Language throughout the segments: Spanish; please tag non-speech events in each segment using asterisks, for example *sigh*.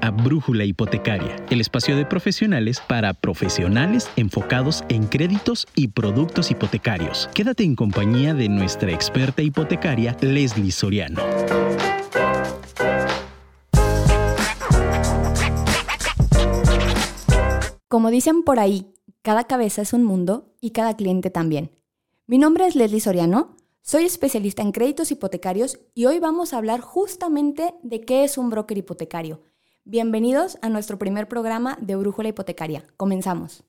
A Brújula Hipotecaria, el espacio de profesionales para profesionales enfocados en créditos y productos hipotecarios. Quédate en compañía de nuestra experta hipotecaria, Leslie Soriano. Como dicen por ahí, cada cabeza es un mundo y cada cliente también. Mi nombre es Leslie Soriano, soy especialista en créditos hipotecarios y hoy vamos a hablar justamente de qué es un broker hipotecario. Bienvenidos a nuestro primer programa de Brújula Hipotecaria. Comenzamos.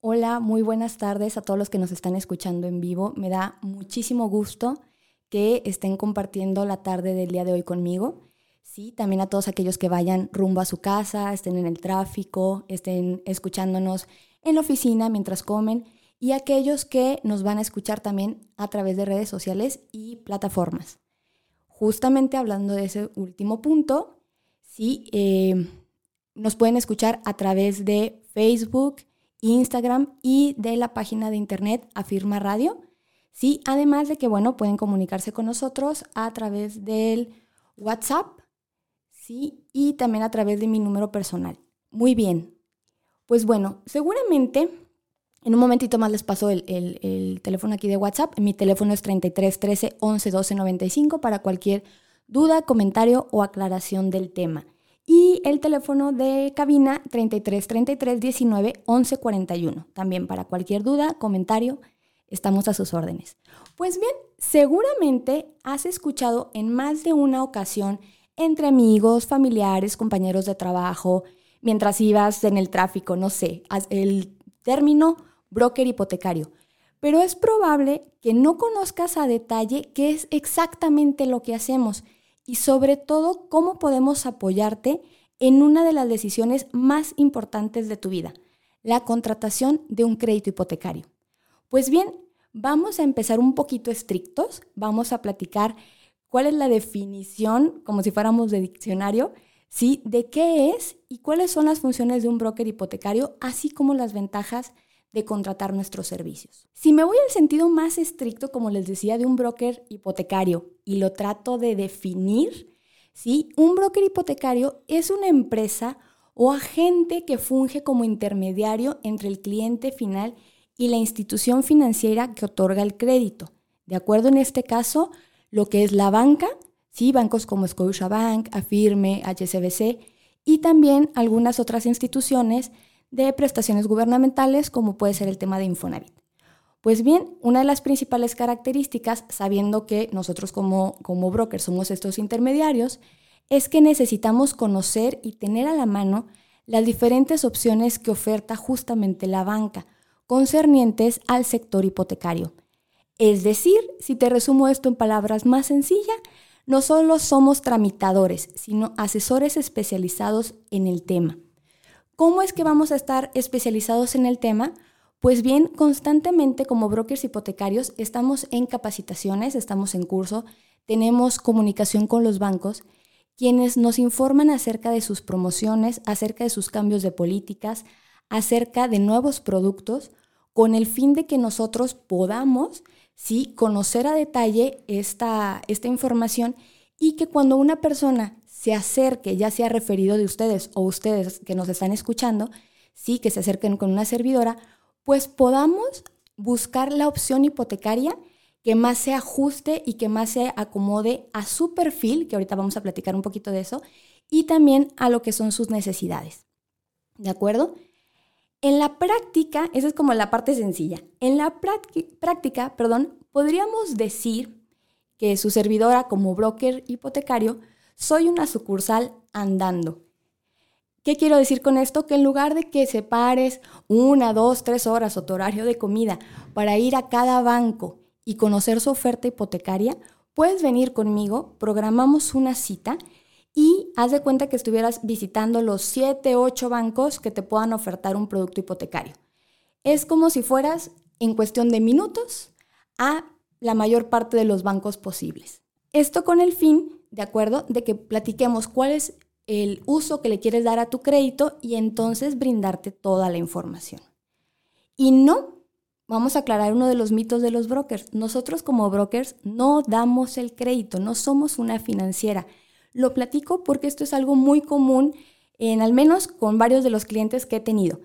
Hola, muy buenas tardes a todos los que nos están escuchando en vivo. Me da muchísimo gusto que estén compartiendo la tarde del día de hoy conmigo. Sí, también a todos aquellos que vayan rumbo a su casa, estén en el tráfico, estén escuchándonos en la oficina mientras comen y aquellos que nos van a escuchar también a través de redes sociales y plataformas. Justamente hablando de ese último punto, sí, eh, nos pueden escuchar a través de Facebook, Instagram y de la página de internet Afirma Radio. Sí, además de que, bueno, pueden comunicarse con nosotros a través del WhatsApp ¿sí? Y también a través de mi número personal. Muy bien. Pues bueno, seguramente en un momentito más les paso el, teléfono aquí de WhatsApp. Mi teléfono es 33 13 11 12 95 para cualquier duda, comentario o aclaración del tema. Y el teléfono de cabina 33 33 19 11 41. También para cualquier duda, comentario, estamos a sus órdenes. Pues bien, seguramente has escuchado en más de una ocasión entre amigos, familiares, compañeros de trabajo, mientras ibas en el tráfico, no sé, el término broker hipotecario. Pero es probable que no conozcas a detalle qué es exactamente lo que hacemos y sobre todo cómo podemos apoyarte en una de las decisiones más importantes de tu vida, la contratación de un crédito hipotecario. Pues bien, vamos a empezar un poquito estrictos, vamos a platicar cuál es la definición, como si fuéramos de diccionario, ¿sí? De qué es y cuáles son las funciones de un broker hipotecario, así como las ventajas de contratar nuestros servicios. Si me voy al sentido más estricto, como les decía, de un broker hipotecario y lo trato de definir, ¿sí? Un broker hipotecario es una empresa o agente que funge como intermediario entre el cliente final y la institución financiera que otorga el crédito. De acuerdo en este caso, lo que es la banca, ¿sí? bancos como Scotiabank, Afirme, HSBC y también algunas otras instituciones de prestaciones gubernamentales como puede ser el tema de Infonavit. Pues bien, una de las principales características, sabiendo que nosotros como, como brokers somos estos intermediarios, es que necesitamos conocer y tener a la mano las diferentes opciones que oferta justamente la banca concernientes al sector hipotecario es decir, si te resumo esto en palabras más sencillas, no solo somos tramitadores, sino asesores especializados en el tema. ¿Cómo es que vamos a estar especializados en el tema? Pues bien, constantemente como brokers hipotecarios estamos en capacitaciones, estamos en curso, tenemos comunicación con los bancos, quienes nos informan acerca de sus promociones, acerca de sus cambios de políticas, acerca de nuevos productos, con el fin de que nosotros podamos ¿sí? conocer a detalle esta, esta información y que cuando una persona se acerque, ya sea referido de ustedes o ustedes que nos están escuchando, sí, que se acerquen con una servidora, pues podamos buscar la opción hipotecaria que más se ajuste y que más se acomode a su perfil, que ahorita vamos a platicar un poquito de eso, y también a lo que son sus necesidades. ¿De acuerdo? En la práctica, esa es como la parte sencilla. En la práctica, perdón, podríamos decir que su servidora como broker hipotecario soy una sucursal andando. ¿Qué quiero decir con esto? Que en lugar de que separes una, dos, tres horas o tu horario de comida para ir a cada banco y conocer su oferta hipotecaria, puedes venir conmigo, programamos una cita y haz de cuenta que estuvieras visitando los 7, 8 bancos que te puedan ofertar un producto hipotecario. Es como si fueras en cuestión de minutos a la mayor parte de los bancos posibles. Esto con el fin, de acuerdo, de que platiquemos cuál es el uso que le quieres dar a tu crédito y entonces brindarte toda la información. Y no vamos a aclarar uno de los mitos de los brokers. Nosotros como brokers no damos el crédito, no somos una financiera. Lo platico porque esto es algo muy común en al menos con varios de los clientes que he tenido,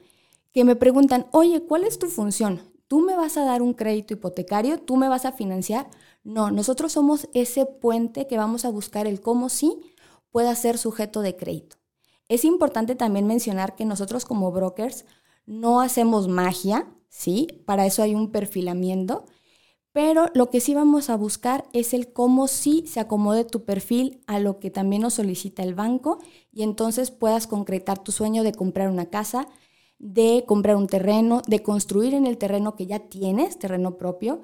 que me preguntan, oye, ¿cuál es tu función? ¿Tú me vas a dar un crédito hipotecario? ¿Tú me vas a financiar? No, nosotros somos ese puente que vamos a buscar el cómo sí pueda ser sujeto de crédito. Es importante también mencionar que nosotros como brokers no hacemos magia, ¿sí? Para eso hay un perfilamiento, pero lo que sí vamos a buscar es el cómo sí se acomode tu perfil a lo que también nos solicita el banco y entonces puedas concretar tu sueño de comprar una casa, de comprar un terreno, de construir en el terreno que ya tienes, terreno propio,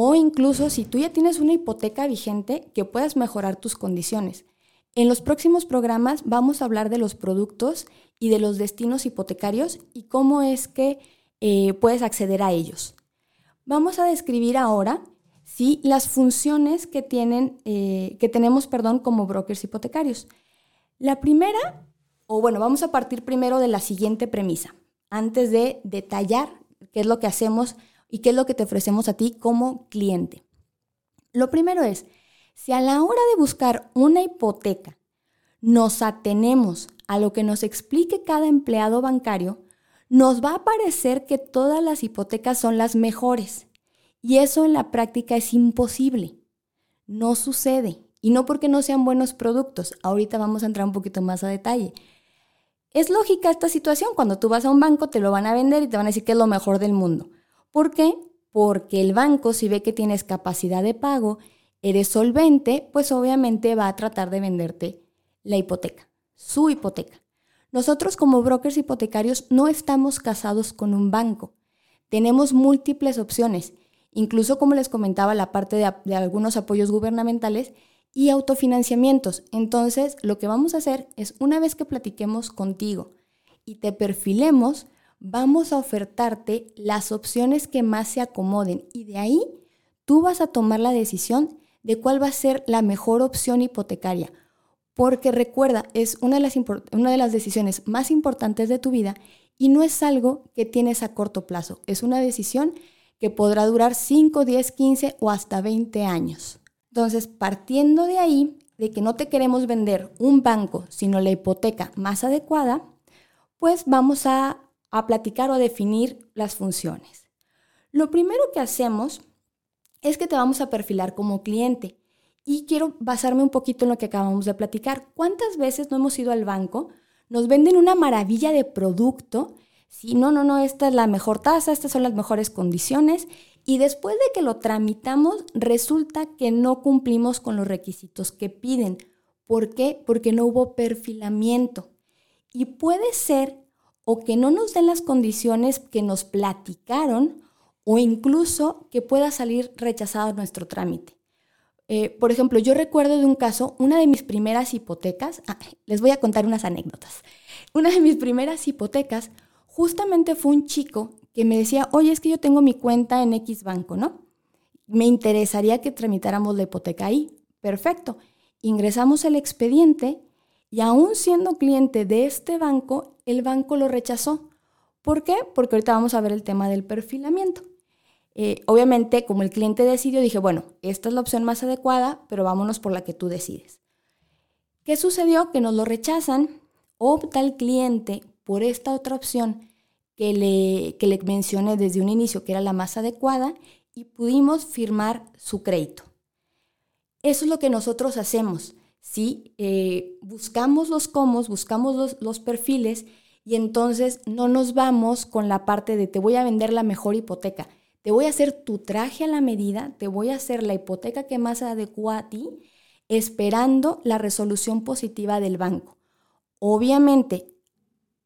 o incluso si tú ya tienes una hipoteca vigente, que puedas mejorar tus condiciones. En los próximos programas vamos a hablar de los productos y de los destinos hipotecarios y cómo es que eh, puedes acceder a ellos. Vamos a describir ahora ¿sí? las funciones que, tienen, eh, que tenemos perdón, como brokers hipotecarios. La primera, o bueno, vamos a partir primero de la siguiente premisa, antes de detallar qué es lo que hacemos y qué es lo que te ofrecemos a ti como cliente. Lo primero es, si a la hora de buscar una hipoteca nos atenemos a lo que nos explique cada empleado bancario, nos va a parecer que todas las hipotecas son las mejores. Y eso en la práctica es imposible. No sucede. Y no porque no sean buenos productos. Ahorita vamos a entrar un poquito más a detalle. Es lógica esta situación. Cuando tú vas a un banco te lo van a vender y te van a decir que es lo mejor del mundo. ¿Por qué? Porque el banco si ve que tienes capacidad de pago, eres solvente, pues obviamente va a tratar de venderte la hipoteca, su hipoteca. Nosotros como brokers hipotecarios no estamos casados con un banco. Tenemos múltiples opciones, incluso como les comentaba la parte de, algunos apoyos gubernamentales y autofinanciamientos. Entonces, lo que vamos a hacer es una vez que platiquemos contigo y te perfilemos, vamos a ofertarte las opciones que más se acomoden y de ahí tú vas a tomar la decisión de cuál va a ser la mejor opción hipotecaria porque recuerda, es una de, las una de las decisiones más importantes de tu vida y no es algo que tienes a corto plazo, es una decisión que podrá durar 5, 10, 15 o hasta 20 años. Entonces, partiendo de ahí, de que no te queremos vender un banco, sino la hipoteca más adecuada, pues vamos a, a platicar o a definir las funciones. Lo primero que hacemos es que te vamos a perfilar como cliente y quiero basarme un poquito en lo que acabamos de platicar. ¿Cuántas veces no hemos ido al banco? Nos venden una maravilla de producto. Sí, no, no, no, esta es la mejor tasa, estas son las mejores condiciones. Y después de que lo tramitamos, resulta que no cumplimos con los requisitos que piden. ¿Por qué? Porque no hubo perfilamiento. Y puede ser o que no nos den las condiciones que nos platicaron o incluso que pueda salir rechazado nuestro trámite. Eh, por ejemplo, yo recuerdo de un caso, una de mis primeras hipotecas, ah, les voy a contar unas anécdotas. Una de mis primeras hipotecas justamente fue un chico que me decía, oye, es que yo tengo mi cuenta en X banco, ¿no? Me interesaría que tramitáramos la hipoteca ahí. Perfecto. Ingresamos el expediente y aún siendo cliente de este banco, el banco lo rechazó. ¿Por qué? Porque ahorita vamos a ver el tema del perfilamiento. Eh, obviamente, como el cliente decidió, dije, bueno, esta es la opción más adecuada, pero vámonos por la que tú decides. ¿Qué sucedió? Que nos lo rechazan, opta el cliente por esta otra opción que le, que le mencioné desde un inicio, que era la más adecuada, y pudimos firmar su crédito. Eso es lo que nosotros hacemos. ¿Sí? Eh, buscamos los cómo, buscamos los, los perfiles y entonces no nos vamos con la parte de te voy a vender la mejor hipoteca te voy a hacer tu traje a la medida, te voy a hacer la hipoteca que más adecua a ti, esperando la resolución positiva del banco. Obviamente,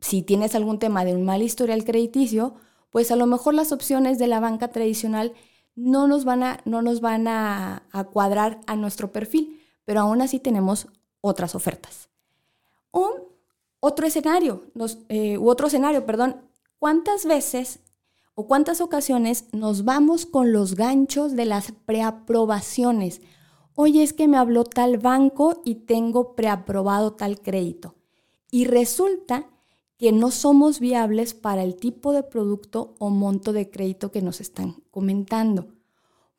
si tienes algún tema de un mal historial crediticio, pues a lo mejor las opciones de la banca tradicional no nos van a, no nos van a, cuadrar a nuestro perfil, pero aún así tenemos otras ofertas. O otro escenario, eh, u otro escenario, perdón, ¿cuántas veces o cuántas ocasiones nos vamos con los ganchos de las preaprobaciones. Oye, es que me habló tal banco y tengo preaprobado tal crédito. Y resulta que no somos viables para el tipo de producto o monto de crédito que nos están comentando.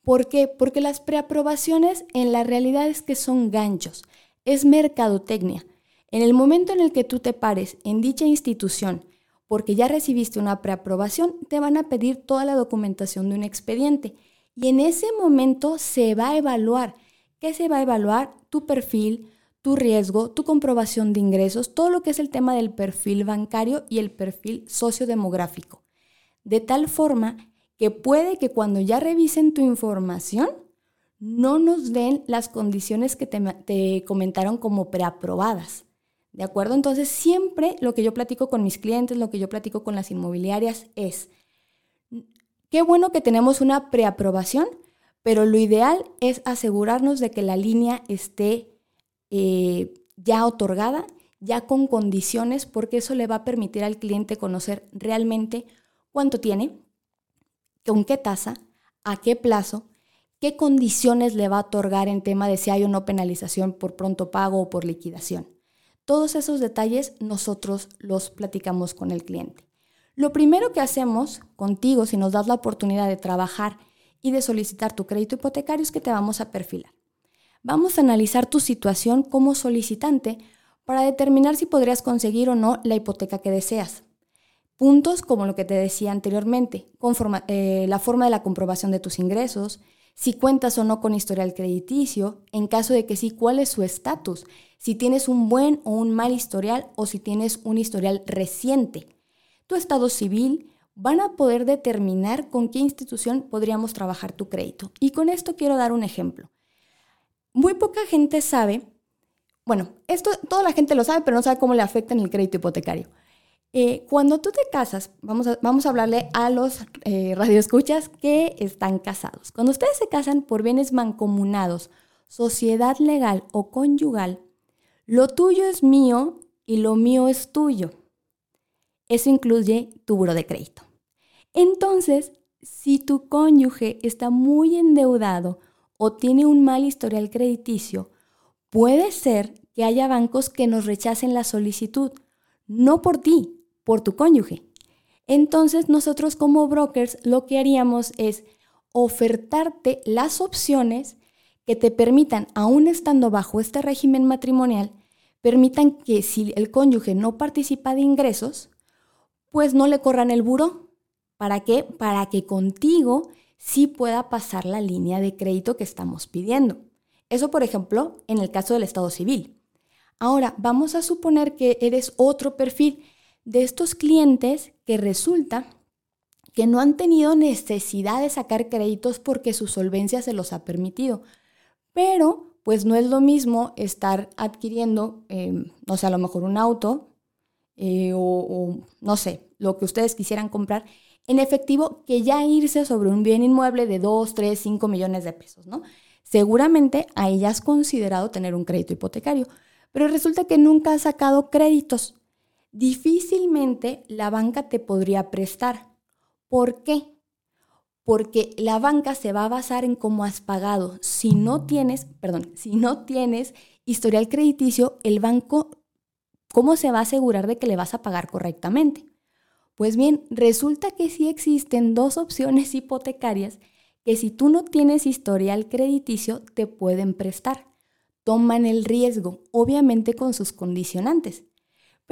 ¿Por qué? Porque las preaprobaciones en la realidad es que son ganchos, es mercadotecnia. En el momento en el que tú te pares en dicha institución, porque ya recibiste una preaprobación, te van a pedir toda la documentación de un expediente. Y en ese momento se va a evaluar. ¿Qué se va a evaluar? Tu perfil, tu riesgo, tu comprobación de ingresos, todo lo que es el tema del perfil bancario y el perfil sociodemográfico. De tal forma que puede que cuando ya revisen tu información, no nos den las condiciones que te, comentaron como preaprobadas. ¿De acuerdo? Entonces, siempre lo que yo platico con mis clientes, lo que yo platico con las inmobiliarias es, qué bueno que tenemos una preaprobación, pero lo ideal es asegurarnos de que la línea esté eh, ya otorgada, ya con condiciones, porque eso le va a permitir al cliente conocer realmente cuánto tiene, con qué tasa, a qué plazo, qué condiciones le va a otorgar en tema de si hay o no penalización por pronto pago o por liquidación. Todos esos detalles nosotros los platicamos con el cliente. Lo primero que hacemos contigo, si nos das la oportunidad de trabajar y de solicitar tu crédito hipotecario, es que te vamos a perfilar vamos a analizar tu situación como solicitante para determinar si podrías conseguir o no la hipoteca que deseas. Puntos como lo que te decía anteriormente, eh, la forma de la comprobación de tus ingresos, si cuentas o no con historial crediticio, en caso de que sí, cuál es su estatus, si tienes un buen o un mal historial o si tienes un historial reciente. Tu estado civil van a poder determinar con qué institución podríamos trabajar tu crédito. Y con esto quiero dar un ejemplo muy poca gente sabe, bueno, esto toda la gente lo sabe, pero no sabe cómo le afecta en el crédito hipotecario. Eh, cuando tú te casas, vamos a, vamos a hablarle a los eh, radioescuchas que están casados. Cuando ustedes se casan por bienes mancomunados, sociedad legal o conyugal, lo tuyo es mío y lo mío es tuyo. Eso incluye tu buro de crédito. Entonces, si tu cónyuge está muy endeudado o tiene un mal historial crediticio, puede ser que haya bancos que nos rechacen la solicitud, no por ti, por tu cónyuge. Entonces nosotros como brokers lo que haríamos es ofertarte las opciones que te permitan, aún estando bajo este régimen matrimonial, permitan que si el cónyuge no participa de ingresos, pues no le corran el buro. ¿Para qué? Para que contigo sí pueda pasar la línea de crédito que estamos pidiendo. Eso, por ejemplo, en el caso del Estado civil. Ahora, vamos a suponer que eres otro perfil de estos clientes que resulta que no han tenido necesidad de sacar créditos porque su solvencia se los ha permitido. Pero, pues no es lo mismo estar adquiriendo, em, no sé, a lo mejor un auto eh, o, no sé, lo que ustedes quisieran comprar en efectivo que ya irse sobre un bien inmueble de 2, 3, 5 millones de pesos, ¿no? Seguramente ahí ya has considerado tener un crédito hipotecario, pero resulta que nunca has sacado créditos. Difícilmente la banca te podría prestar. ¿Por qué? Porque la banca se va a basar en cómo has pagado. Si no tienes, perdón, si no tienes historial crediticio, el banco, ¿cómo se va a asegurar de que le vas a pagar correctamente? Pues bien, resulta que sí existen dos opciones *laughs* hipotecarias que si tú no tienes historial crediticio te pueden prestar. Toman el riesgo, obviamente con sus condicionantes.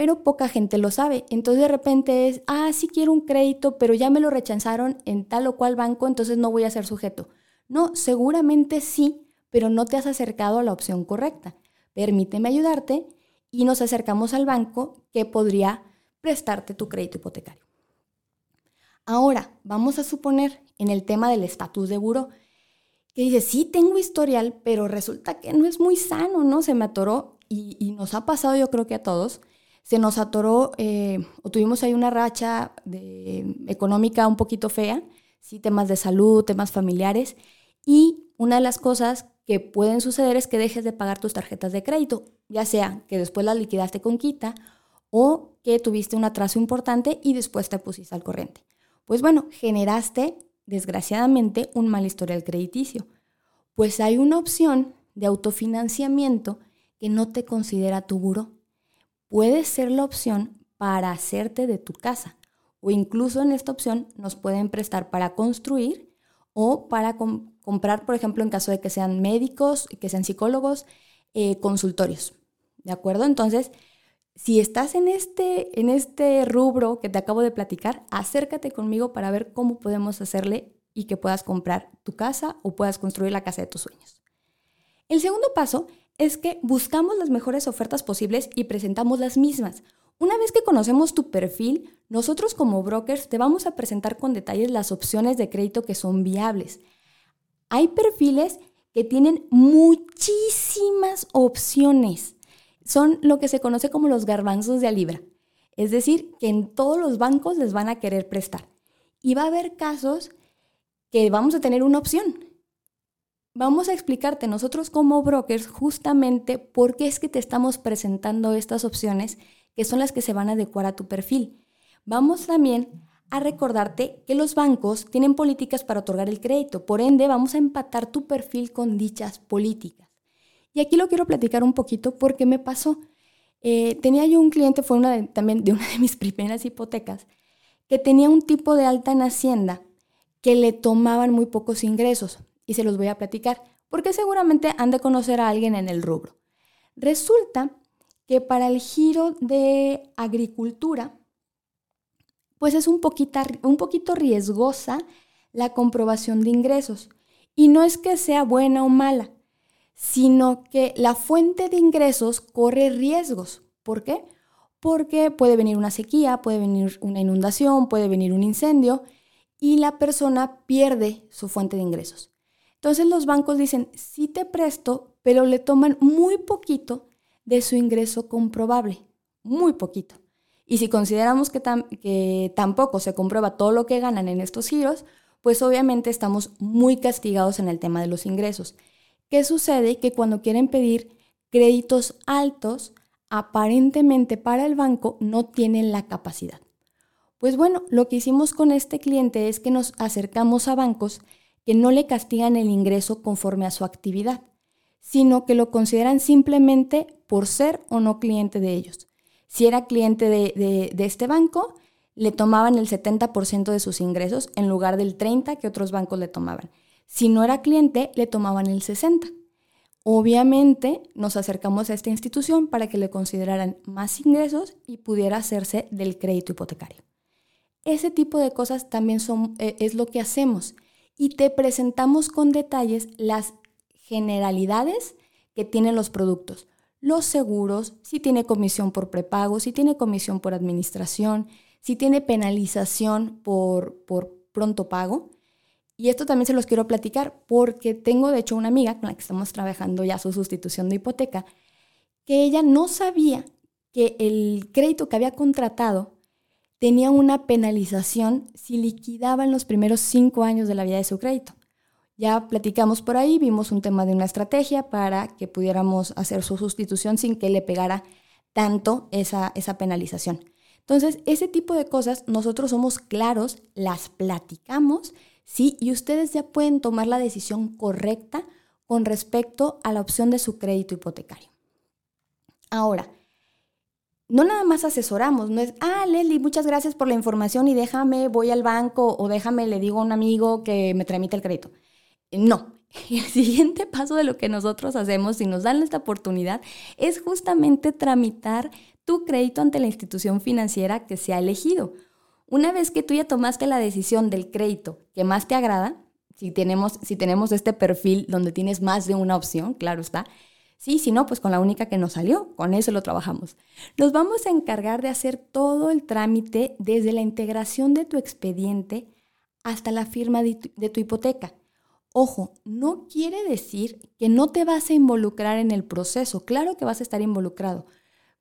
Pero poca gente lo sabe. Entonces de repente es, ah, sí quiero un crédito, pero ya me lo rechazaron en tal o cual banco, entonces no voy a ser sujeto. No, seguramente sí, pero no te has acercado a la opción correcta. Permíteme ayudarte y nos acercamos al banco que podría prestarte tu crédito hipotecario. Ahora, vamos a suponer en el tema del estatus de buro, que dice, sí, tengo historial, pero resulta que no es muy sano, ¿no? Se me atoró y, nos ha pasado yo creo que a todos, se nos atoró eh, o tuvimos ahí una racha económica un poquito fea, sí, temas de salud, temas familiares, y una de las cosas que pueden suceder es que dejes de pagar tus tarjetas de crédito, ya sea que después las liquidaste con quita o que tuviste un atraso importante y después te pusiste al corriente. Pues bueno, generaste, desgraciadamente, un mal historial crediticio. Pues hay una opción de autofinanciamiento que no te considera tu buro. Puede ser la opción para hacerte de tu casa. O incluso en esta opción nos pueden prestar para construir o para comprar, por ejemplo, en caso de que sean médicos, que sean psicólogos, eh, consultorios. ¿De acuerdo? Entonces, si estás en este, en este rubro que te acabo de platicar, acércate conmigo para ver cómo podemos hacerle y que puedas comprar tu casa o puedas construir la casa de tus sueños. El segundo paso es que buscamos las mejores ofertas posibles y presentamos las mismas. Una vez que conocemos tu perfil, nosotros como brokers te vamos a presentar con detalles las opciones de crédito que son viables. Hay perfiles que tienen muchísimas opciones. Son lo que se conoce como los garbanzos de a libra. Es decir, que en todos los bancos les van a querer prestar. Y va a haber casos que vamos a tener una opción. Vamos a explicarte nosotros como brokers justamente por qué es que te estamos presentando estas opciones que son las que se van a adecuar a tu perfil. Vamos también a recordarte que los bancos tienen políticas para otorgar el crédito, por ende vamos a empatar tu perfil con dichas políticas. Y aquí lo quiero platicar un poquito porque me pasó. Eh, tenía yo un cliente, fue una también de una de mis *laughs* primeras hipotecas, que tenía un tipo de alta en Hacienda que le tomaban muy pocos ingresos. Y se los voy a platicar, porque seguramente han de conocer a alguien en el rubro. Resulta que para el giro de agricultura, pues es un un poquito riesgosa la comprobación de ingresos. Y no es que sea buena o mala, sino que la fuente de ingresos corre riesgos. ¿Por qué? Porque puede venir una sequía, puede venir una inundación, puede venir un incendio y la persona pierde su fuente de ingresos. Entonces los bancos dicen, sí te presto, pero le toman muy poquito de su ingreso comprobable, muy poquito. Y si consideramos que, que tampoco se comprueba todo lo que ganan en estos giros, pues obviamente estamos muy castigados en el tema de los ingresos. ¿Qué sucede? Que cuando quieren pedir créditos altos, aparentemente para el banco no tienen la capacidad. Pues bueno, lo que hicimos con este cliente es que nos acercamos a bancos que no le castigan el ingreso conforme a su actividad, sino que lo consideran simplemente por ser o no cliente de ellos. Si era cliente de, este banco, le tomaban el 70% de sus ingresos en lugar del 30% que otros bancos le tomaban. Si no era cliente, le tomaban el 60%. Obviamente nos acercamos a esta institución para que le consideraran más ingresos y pudiera hacerse del crédito hipotecario. Ese tipo de cosas también son, eh, es lo que hacemos y te presentamos con detalles las generalidades que tienen los productos los seguros, si tiene comisión por prepago, si tiene comisión por administración, si tiene penalización por, por pronto pago. Y esto también se los quiero platicar porque tengo de hecho una amiga con la que estamos trabajando ya su sustitución de hipoteca, que ella no sabía que el crédito que había contratado tenía una penalización si liquidaba en los primeros cinco años de la vida de su crédito. Ya platicamos por ahí, vimos un tema de una estrategia para que pudiéramos hacer su sustitución sin que le pegara tanto esa, esa penalización. Entonces, ese tipo de cosas nosotros somos claros, las platicamos, ¿sí? Y ustedes ya pueden tomar la decisión correcta con respecto a la opción de su crédito hipotecario. Ahora, no nada más asesoramos, no es, ah, Leslie, muchas gracias por la información y déjame, voy al banco o déjame, le digo a un amigo que me tramite el crédito. No. *laughs* El siguiente paso de lo que nosotros hacemos, si nos dan esta oportunidad, es justamente tramitar tu crédito ante la institución financiera que se ha elegido. Una vez que tú ya tomaste la decisión del crédito que más te agrada, si tenemos, si tenemos este perfil donde tienes más de una opción, claro está, sí, si no, pues con la única que nos salió, con eso lo trabajamos. Nos vamos a encargar de hacer todo el trámite desde la integración de tu expediente hasta la firma de tu hipoteca. Ojo, no quiere decir que no te vas a involucrar en el proceso. Claro que vas a estar involucrado,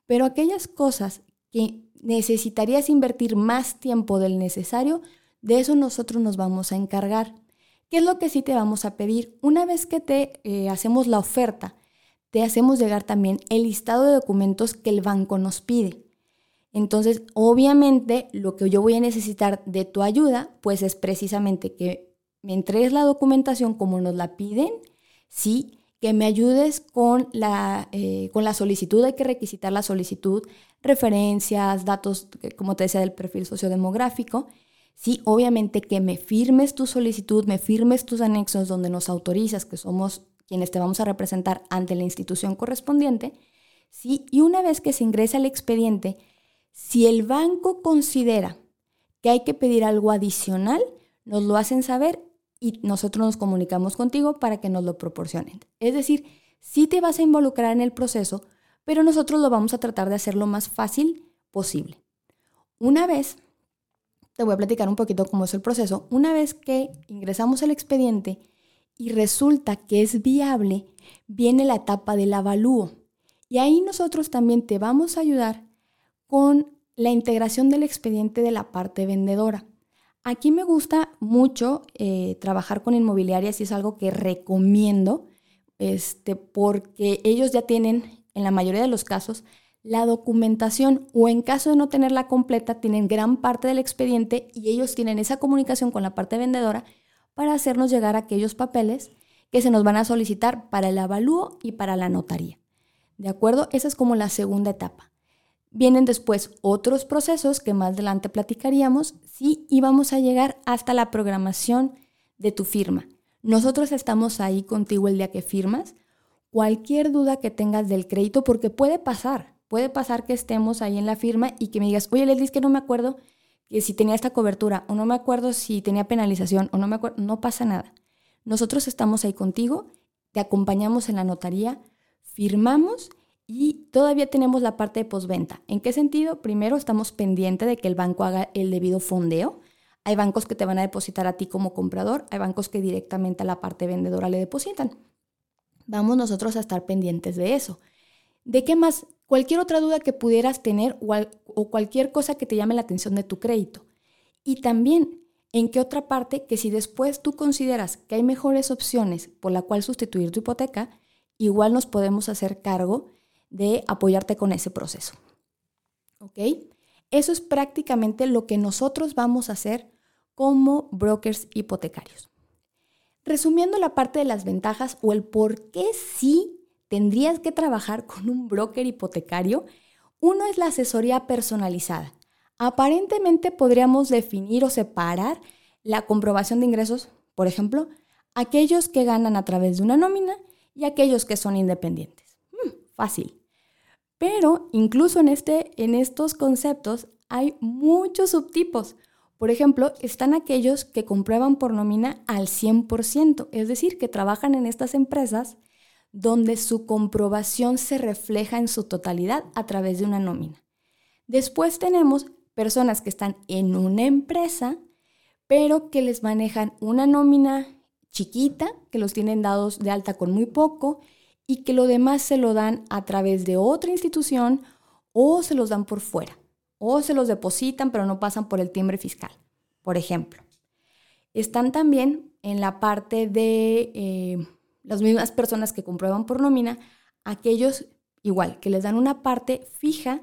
pero aquellas cosas que necesitarías invertir más tiempo del necesario, de eso nosotros nos vamos a encargar. ¿Qué es lo que sí te vamos a pedir? Una vez que te eh, hacemos la oferta, te hacemos llegar también el listado de documentos que el banco nos pide. Entonces, obviamente, lo que yo voy a necesitar de tu ayuda, pues es precisamente que me entregues la documentación como nos la piden, sí, que me ayudes con la, eh, con la solicitud, hay que requisitar la solicitud referencias, datos, como te decía, del perfil sociodemográfico. Sí, obviamente que me firmes tu solicitud, me firmes tus anexos donde nos autorizas que somos quienes te vamos a representar ante la institución correspondiente. Sí, y una vez que se ingresa el expediente, si el banco considera que hay que pedir algo adicional, nos lo hacen saber y nosotros nos comunicamos contigo para que nos lo proporcionen. Es decir, sí te vas a involucrar en el proceso, pero nosotros lo vamos a tratar de hacer lo más fácil posible. Una vez, te voy a platicar un poquito cómo es el proceso, una vez que ingresamos el expediente y resulta que es viable, viene la etapa del avalúo. Y ahí nosotros también te vamos a ayudar con la integración del expediente de la parte vendedora. Aquí me gusta mucho eh, trabajar con inmobiliarias y es algo que recomiendo, este, porque ellos ya tienen, en la mayoría de los casos, la documentación o en caso de no tenerla completa, tienen gran parte del expediente y ellos tienen esa comunicación con la parte vendedora para hacernos llegar aquellos papeles que se nos van a solicitar para el avalúo y para la notaría. ¿De acuerdo? Esa es como la segunda etapa. Vienen después otros procesos que más adelante platicaríamos, sí, y vamos a llegar hasta la programación de tu firma. Nosotros estamos ahí contigo el día que firmas. Cualquier duda que tengas del crédito, porque puede pasar, puede pasar que estemos ahí en la firma y que me digas, oye, Leslie, es que no me acuerdo que si tenía esta cobertura, o no me acuerdo si tenía penalización, o no me acuerdo, no pasa nada. Nosotros estamos ahí contigo, te acompañamos en la notaría, firmamos y todavía tenemos la parte de postventa. ¿En qué sentido? Primero estamos pendientes de que el banco haga el debido fondeo. Hay bancos que te van a depositar a ti como comprador, hay bancos que directamente a la parte vendedora le depositan. Vamos nosotros a estar pendientes de eso. ¿De qué más? Cualquier otra duda que pudieras tener o, o cualquier cosa que te llame la atención de tu crédito. Y también, ¿en qué otra parte que si después tú consideras que hay mejores opciones por la cual sustituir tu hipoteca, igual nos podemos hacer cargo de apoyarte con ese proceso. ¿Ok? Eso es prácticamente lo que nosotros vamos a hacer como brokers hipotecarios. Resumiendo la parte de las ventajas o el por qué sí tendrías que trabajar con un broker hipotecario, uno es la asesoría personalizada. Aparentemente podríamos definir o separar la comprobación de ingresos, por ejemplo, aquellos que ganan a través de una nómina y aquellos que son independientes. Hmm, fácil. Pero incluso en, este, en estos conceptos hay muchos subtipos. Por ejemplo, están aquellos que comprueban por nómina al 100%, es decir, que trabajan en estas empresas donde su comprobación se refleja en su totalidad a través de una nómina. Después tenemos personas que están en una empresa, pero que les manejan una nómina chiquita, que los tienen dados de alta con muy poco y que lo demás se lo dan a través de otra institución o se los dan por fuera o se los depositan pero no pasan por el timbre fiscal, por ejemplo. Están también en la parte de eh, las mismas personas que comprueban por nómina, aquellos igual, que les dan una parte fija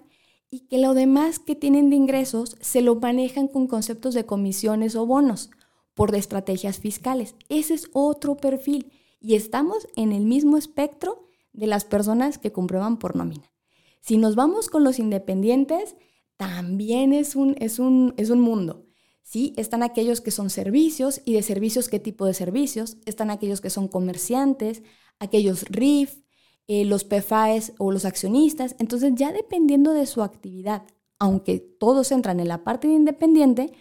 y que lo demás que tienen de ingresos se lo manejan con conceptos de comisiones o bonos por estrategias fiscales. Ese es otro perfil y estamos en el mismo espectro de las personas que comprueban por nómina. Si nos vamos con los independientes, también es un, es un, es un mundo. ¿Sí? Están aquellos que son servicios y de servicios, ¿qué tipo de servicios? Están aquellos que son comerciantes, aquellos RIF, eh, los PFAES o los accionistas. Entonces ya dependiendo de su actividad, aunque todos entran en la parte de independiente,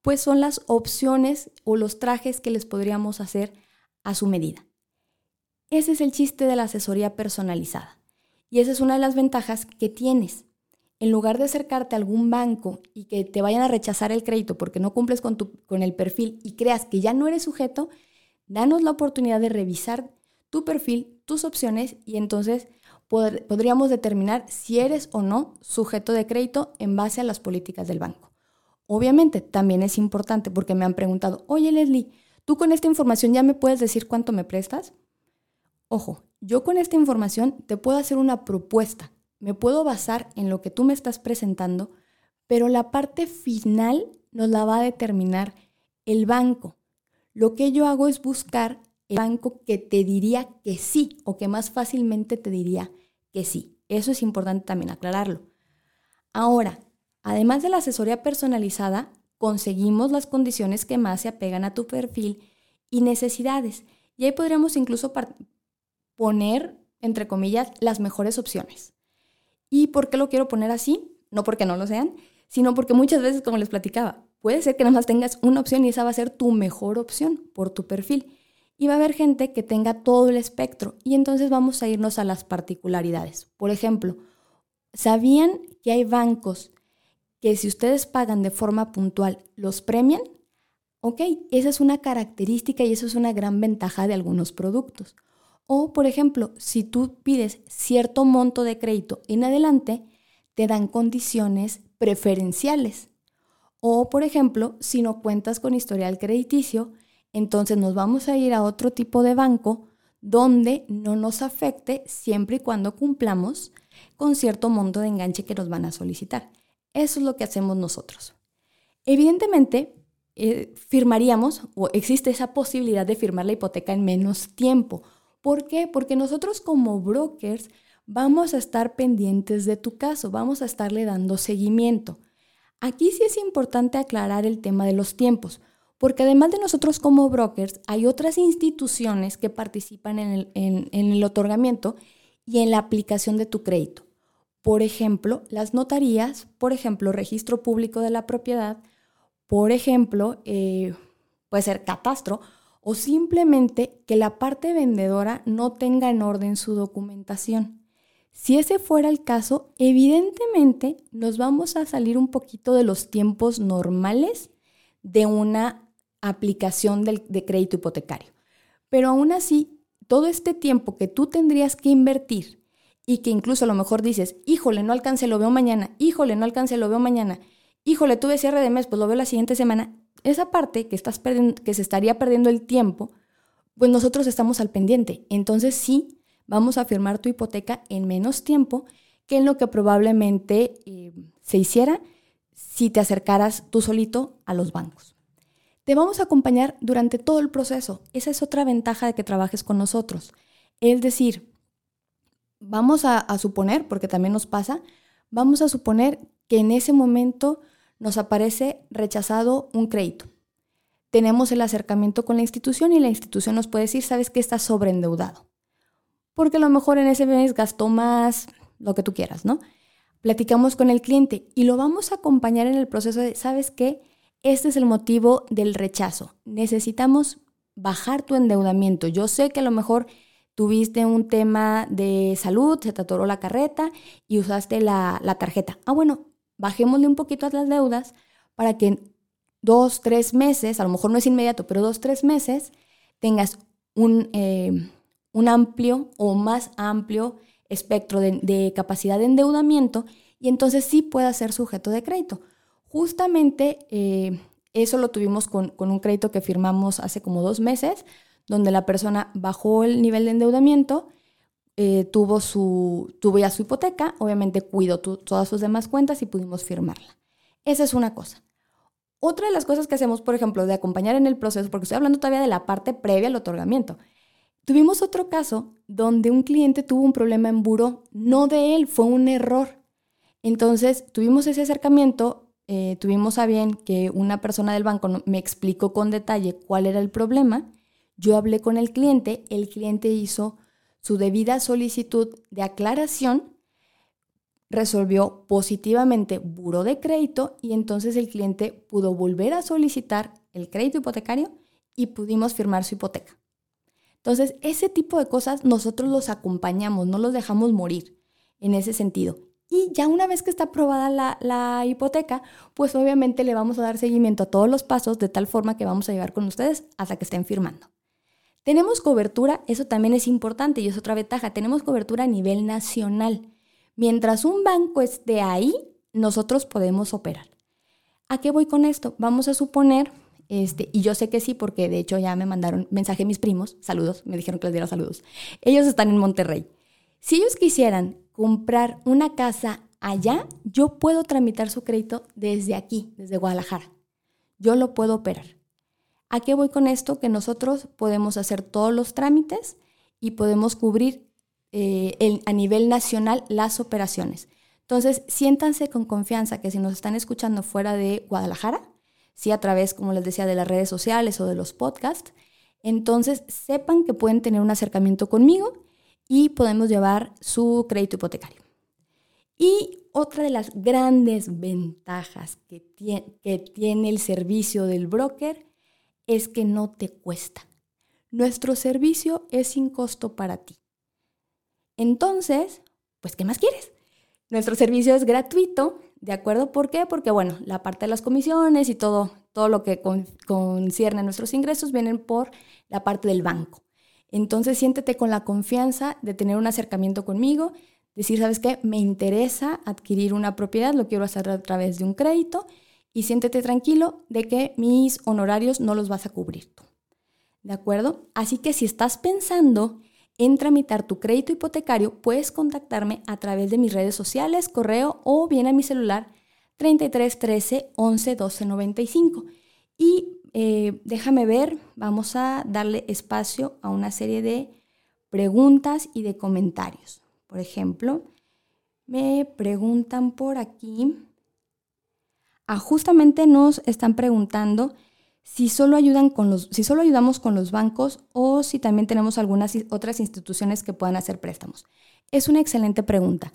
pues son las opciones o los trajes que les podríamos hacer a su medida. Ese es el chiste de la asesoría personalizada. Y esa es una de las ventajas que tienes. En lugar de acercarte a algún banco y que te vayan a rechazar el crédito porque no cumples con, tu, con el perfil y creas que ya no eres sujeto, danos la oportunidad de revisar tu perfil, tus opciones y entonces podríamos determinar si eres o no sujeto de crédito en base a las políticas del banco. Obviamente, también es importante porque me han preguntado, oye Leslie, ¿tú con esta información ya me puedes decir cuánto me prestas? Ojo, yo con esta información te puedo hacer una propuesta, me puedo basar en lo que tú me estás presentando, pero la parte final nos la va a determinar el banco. Lo que yo hago es buscar el banco que te diría que sí o que más fácilmente te diría que sí. Eso es importante también aclararlo. Ahora, además de la asesoría personalizada, conseguimos las condiciones que más se apegan a tu perfil y necesidades. Y ahí podríamos incluso poner, entre comillas, las mejores opciones. ¿Y por qué lo quiero poner así? No porque no lo sean, sino porque muchas veces, como les platicaba, puede ser que nada más tengas una opción y esa va a ser tu mejor opción por tu perfil. Y va a haber gente que tenga todo el espectro y entonces vamos a irnos a las particularidades. Por ejemplo, ¿sabían que hay bancos que si ustedes pagan de forma puntual los premian? Ok, esa es una característica y eso es una gran ventaja de algunos productos. O, por ejemplo, si tú pides cierto monto de crédito en adelante, te dan condiciones preferenciales. O, por ejemplo, si no cuentas con historial crediticio, entonces nos vamos a ir a otro tipo de banco donde no nos afecte siempre y cuando cumplamos con cierto monto de enganche que nos van a solicitar. Eso es lo que hacemos nosotros. Evidentemente, eh, firmaríamos o existe esa posibilidad de firmar la hipoteca en menos tiempo. ¿Por qué? Porque nosotros como brokers vamos a estar pendientes de tu caso, vamos a estarle dando seguimiento. Aquí sí es importante aclarar el tema de los tiempos, porque además de nosotros como brokers, hay otras instituciones que participan en el, en el otorgamiento y en la aplicación de tu crédito. Por ejemplo, las notarías, por ejemplo, registro público de la propiedad, por ejemplo, eh, puede ser catastro, o simplemente que la parte vendedora no tenga en orden su documentación. Si ese fuera el caso, evidentemente nos vamos a salir un poquito de los tiempos normales de una aplicación de crédito hipotecario. Pero aún así, todo este tiempo que tú tendrías que invertir y que incluso a lo mejor dices, híjole, no alcance, lo veo mañana, híjole, no alcance, lo veo mañana, híjole, tuve cierre de mes, pues lo veo la siguiente semana, esa parte que, estás que se estaría perdiendo el tiempo, pues nosotros estamos al pendiente. Entonces sí, vamos a firmar tu hipoteca en menos tiempo que en lo que probablemente eh, se hiciera si te acercaras tú solito a los bancos. Te vamos a acompañar durante todo el proceso. Esa es otra ventaja de que trabajes con nosotros. Es decir, vamos a, suponer, porque también nos pasa, vamos a suponer que en ese momento nos aparece rechazado un crédito. Tenemos el acercamiento con la institución y la institución nos puede decir, sabes que estás sobreendeudado. Porque a lo mejor en ese mes gastó más, lo que tú quieras, ¿no? Platicamos con el cliente y lo vamos a acompañar en el proceso de, sabes qué, este es el motivo del rechazo. Necesitamos bajar tu endeudamiento. Yo sé que a lo mejor tuviste un tema de salud, se te atoró la carreta y usaste la, tarjeta. Ah, bueno, bajémosle un poquito a las deudas para que en dos, tres meses, a lo mejor no es inmediato, pero dos, tres meses, tengas un, eh, un amplio o más amplio espectro de, capacidad de endeudamiento y entonces sí pueda ser sujeto de crédito. Justamente eh, eso lo tuvimos con, con un crédito que firmamos hace como dos meses, donde la persona bajó el nivel de endeudamiento, eh, tuvo, su, tuvo ya su hipoteca, obviamente cuidó todas sus demás cuentas y pudimos firmarla. Esa es una cosa. Otra de las cosas que hacemos, por ejemplo, de acompañar en el proceso, porque estoy hablando todavía de la parte previa al otorgamiento. Tuvimos otro caso donde un cliente tuvo un problema en buró, no de él, fue un error. Entonces tuvimos ese acercamiento, eh, tuvimos a bien que una persona del banco me explicó con detalle cuál era el problema yo hablé con el cliente, el cliente hizo su debida solicitud de aclaración, resolvió positivamente buro de crédito y entonces el cliente pudo volver a solicitar el crédito hipotecario y pudimos firmar su hipoteca. Entonces, ese tipo de cosas nosotros los acompañamos, no los dejamos morir en ese sentido. Y ya una vez que está aprobada la, la, hipoteca, pues obviamente le vamos a dar seguimiento a todos los pasos de tal forma que vamos a llegar con ustedes hasta que estén firmando. Tenemos cobertura, eso también es importante y es otra ventaja, tenemos cobertura a nivel nacional. Mientras un banco esté ahí, nosotros podemos operar. ¿A qué voy con esto? Vamos a suponer, este, y yo sé que sí, porque de hecho ya me mandaron mensaje mis primos, saludos, me dijeron que les diera saludos. Ellos están en Monterrey. Si ellos quisieran comprar una casa allá, yo puedo tramitar su crédito desde aquí, desde Guadalajara. Yo lo puedo operar. ¿A qué voy con esto? Que nosotros podemos hacer todos los trámites y podemos cubrir eh, a nivel nacional las operaciones. Entonces, siéntanse con confianza que si nos están escuchando fuera de Guadalajara, sí a través, como les decía, de las redes sociales o de los podcasts, entonces sepan que pueden tener un acercamiento conmigo y podemos llevar su crédito hipotecario. Y otra de las grandes ventajas que tiene, que tiene el servicio del broker es que no te cuesta. Nuestro servicio es sin costo para ti. Entonces, pues, ¿qué más quieres? Nuestro servicio es gratuito, ¿de acuerdo? ¿Por qué? Porque, bueno, la parte de las comisiones y todo, todo lo que concierne a nuestros ingresos vienen por la parte del banco. Entonces, siéntete con la confianza de tener un acercamiento conmigo, decir, ¿sabes qué? Me interesa adquirir una propiedad, lo quiero hacer a través de un crédito y siéntete tranquilo de que mis honorarios no los vas a cubrir tú. ¿De acuerdo? Así que si estás pensando en tramitar tu crédito hipotecario, puedes contactarme a través de mis redes sociales, correo o bien a mi celular 33 13 11 12 95. Y eh, déjame ver, vamos a darle espacio a una serie de preguntas y de comentarios. Por ejemplo, me preguntan por aquí, justamente nos están preguntando si solo, ayudan con los, si solo ayudamos con los bancos o si también tenemos algunas otras instituciones que puedan hacer préstamos. Es una excelente pregunta.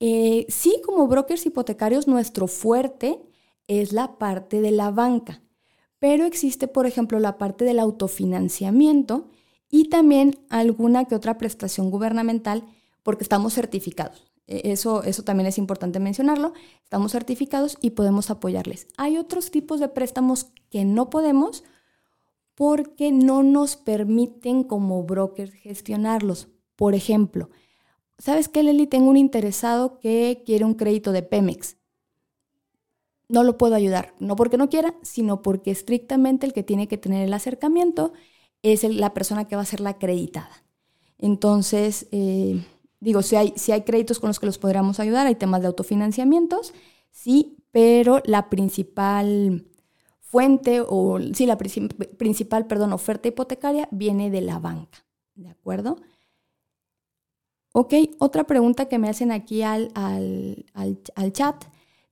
Eh, sí, como brokers hipotecarios, nuestro fuerte es la parte de la banca, pero existe, por ejemplo, la parte del autofinanciamiento y también alguna que otra prestación gubernamental porque estamos certificados. E, eso, eso también es importante mencionarlo. Estamos certificados y podemos apoyarles. Hay otros tipos de préstamos que no podemos porque no nos permiten como brokers gestionarlos. Por ejemplo, ¿sabes qué, Leli? Tengo un interesado que quiere un crédito de Pemex. No lo puedo ayudar, no porque no quiera, sino porque estrictamente el que tiene que tener el acercamiento es la persona que va a ser la acreditada. Entonces, eh, Digo, si hay, si hay créditos con los que los podríamos ayudar, hay temas de autofinanciamientos, sí, pero la principal fuente o sí, la principal, perdón, oferta hipotecaria viene de la banca, ¿de acuerdo? Ok, otra pregunta que me hacen aquí al, al, al chat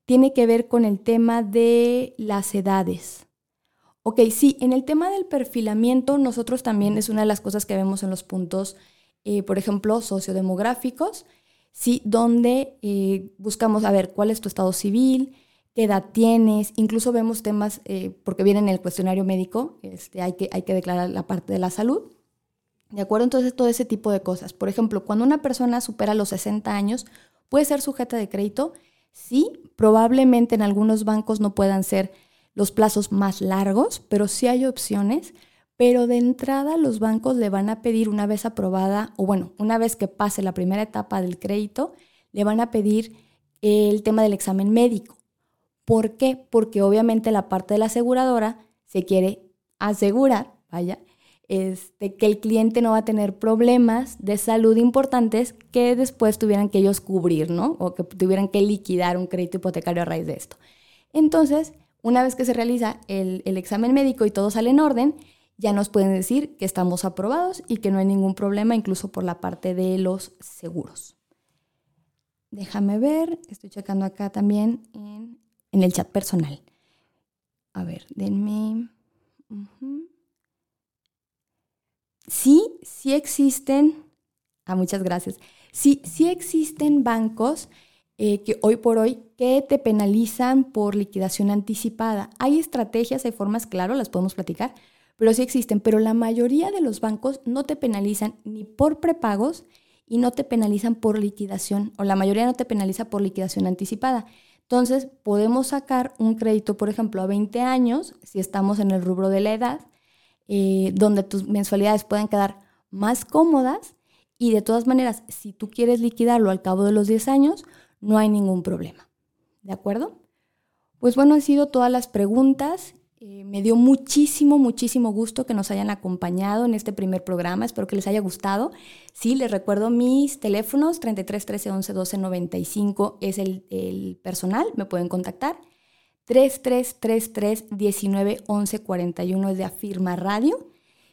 tiene que ver con el tema de las edades. Ok, sí, en el tema del perfilamiento, nosotros también es una de las cosas que vemos en los puntos eh, por ejemplo, sociodemográficos, ¿sí? donde eh, buscamos a ver cuál es tu estado civil, qué edad tienes, incluso vemos temas, eh, porque viene en el cuestionario médico, este, hay, que, hay que declarar la parte de la salud. ¿De acuerdo? Entonces, todo ese tipo de cosas. Por ejemplo, cuando una persona supera los 60 años, puede ser sujeta de crédito. Sí, probablemente en algunos bancos no puedan ser los plazos más largos, pero sí hay opciones pero de entrada los bancos le van a pedir una vez aprobada, o bueno, una vez que pase la primera etapa del crédito, le van a pedir el tema del examen médico. ¿Por qué? Porque obviamente la parte de la aseguradora se quiere asegurar, vaya, este, que el cliente no va a tener problemas de salud importantes que después tuvieran que ellos cubrir, ¿no? O que tuvieran que liquidar un crédito hipotecario a raíz de esto. Entonces, una vez que se realiza el, el examen médico y todo sale en orden, ya nos pueden decir que estamos aprobados y que no hay ningún problema, incluso por la parte de los seguros. Déjame ver, estoy checando acá también en, el chat personal. A ver, denme. Sí, sí existen. Ah, muchas gracias. Sí, sí existen bancos eh, que hoy por hoy que te penalizan por liquidación anticipada. Hay estrategias, hay formas, claro, las podemos platicar, pero sí existen, pero la mayoría de los bancos no te penalizan ni por prepagos y no te penalizan por liquidación, o la mayoría no te penaliza por liquidación anticipada. Entonces, podemos sacar un crédito, por ejemplo, a 20 años, si estamos en el rubro de la edad, eh, donde tus mensualidades pueden quedar más cómodas y de todas maneras, si tú quieres liquidarlo al cabo de los 10 años, no hay ningún problema. ¿De acuerdo? Pues bueno, han sido todas las preguntas eh, me dio muchísimo, muchísimo gusto que nos hayan acompañado en este primer programa. Espero que les haya gustado. Sí, les recuerdo mis teléfonos, 33 13 11 12 95 es el, el personal, me pueden contactar. 3333 19 11 41 es de Afirma Radio.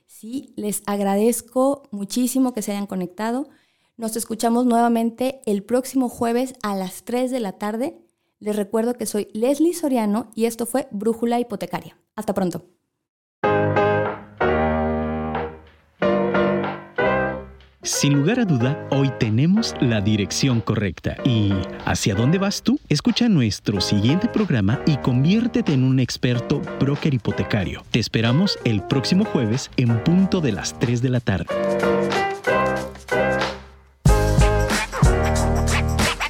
Sí, les agradezco muchísimo que se hayan conectado. Nos escuchamos nuevamente el próximo jueves a las 3 de la tarde. Les recuerdo que soy Leslie Soriano y esto fue Brújula Hipotecaria. Hasta pronto. Sin lugar a duda, hoy tenemos la dirección correcta. ¿Y hacia dónde vas tú? Escucha nuestro siguiente programa y conviértete en un experto broker hipotecario. Te esperamos el próximo jueves en punto de las 3 de la tarde.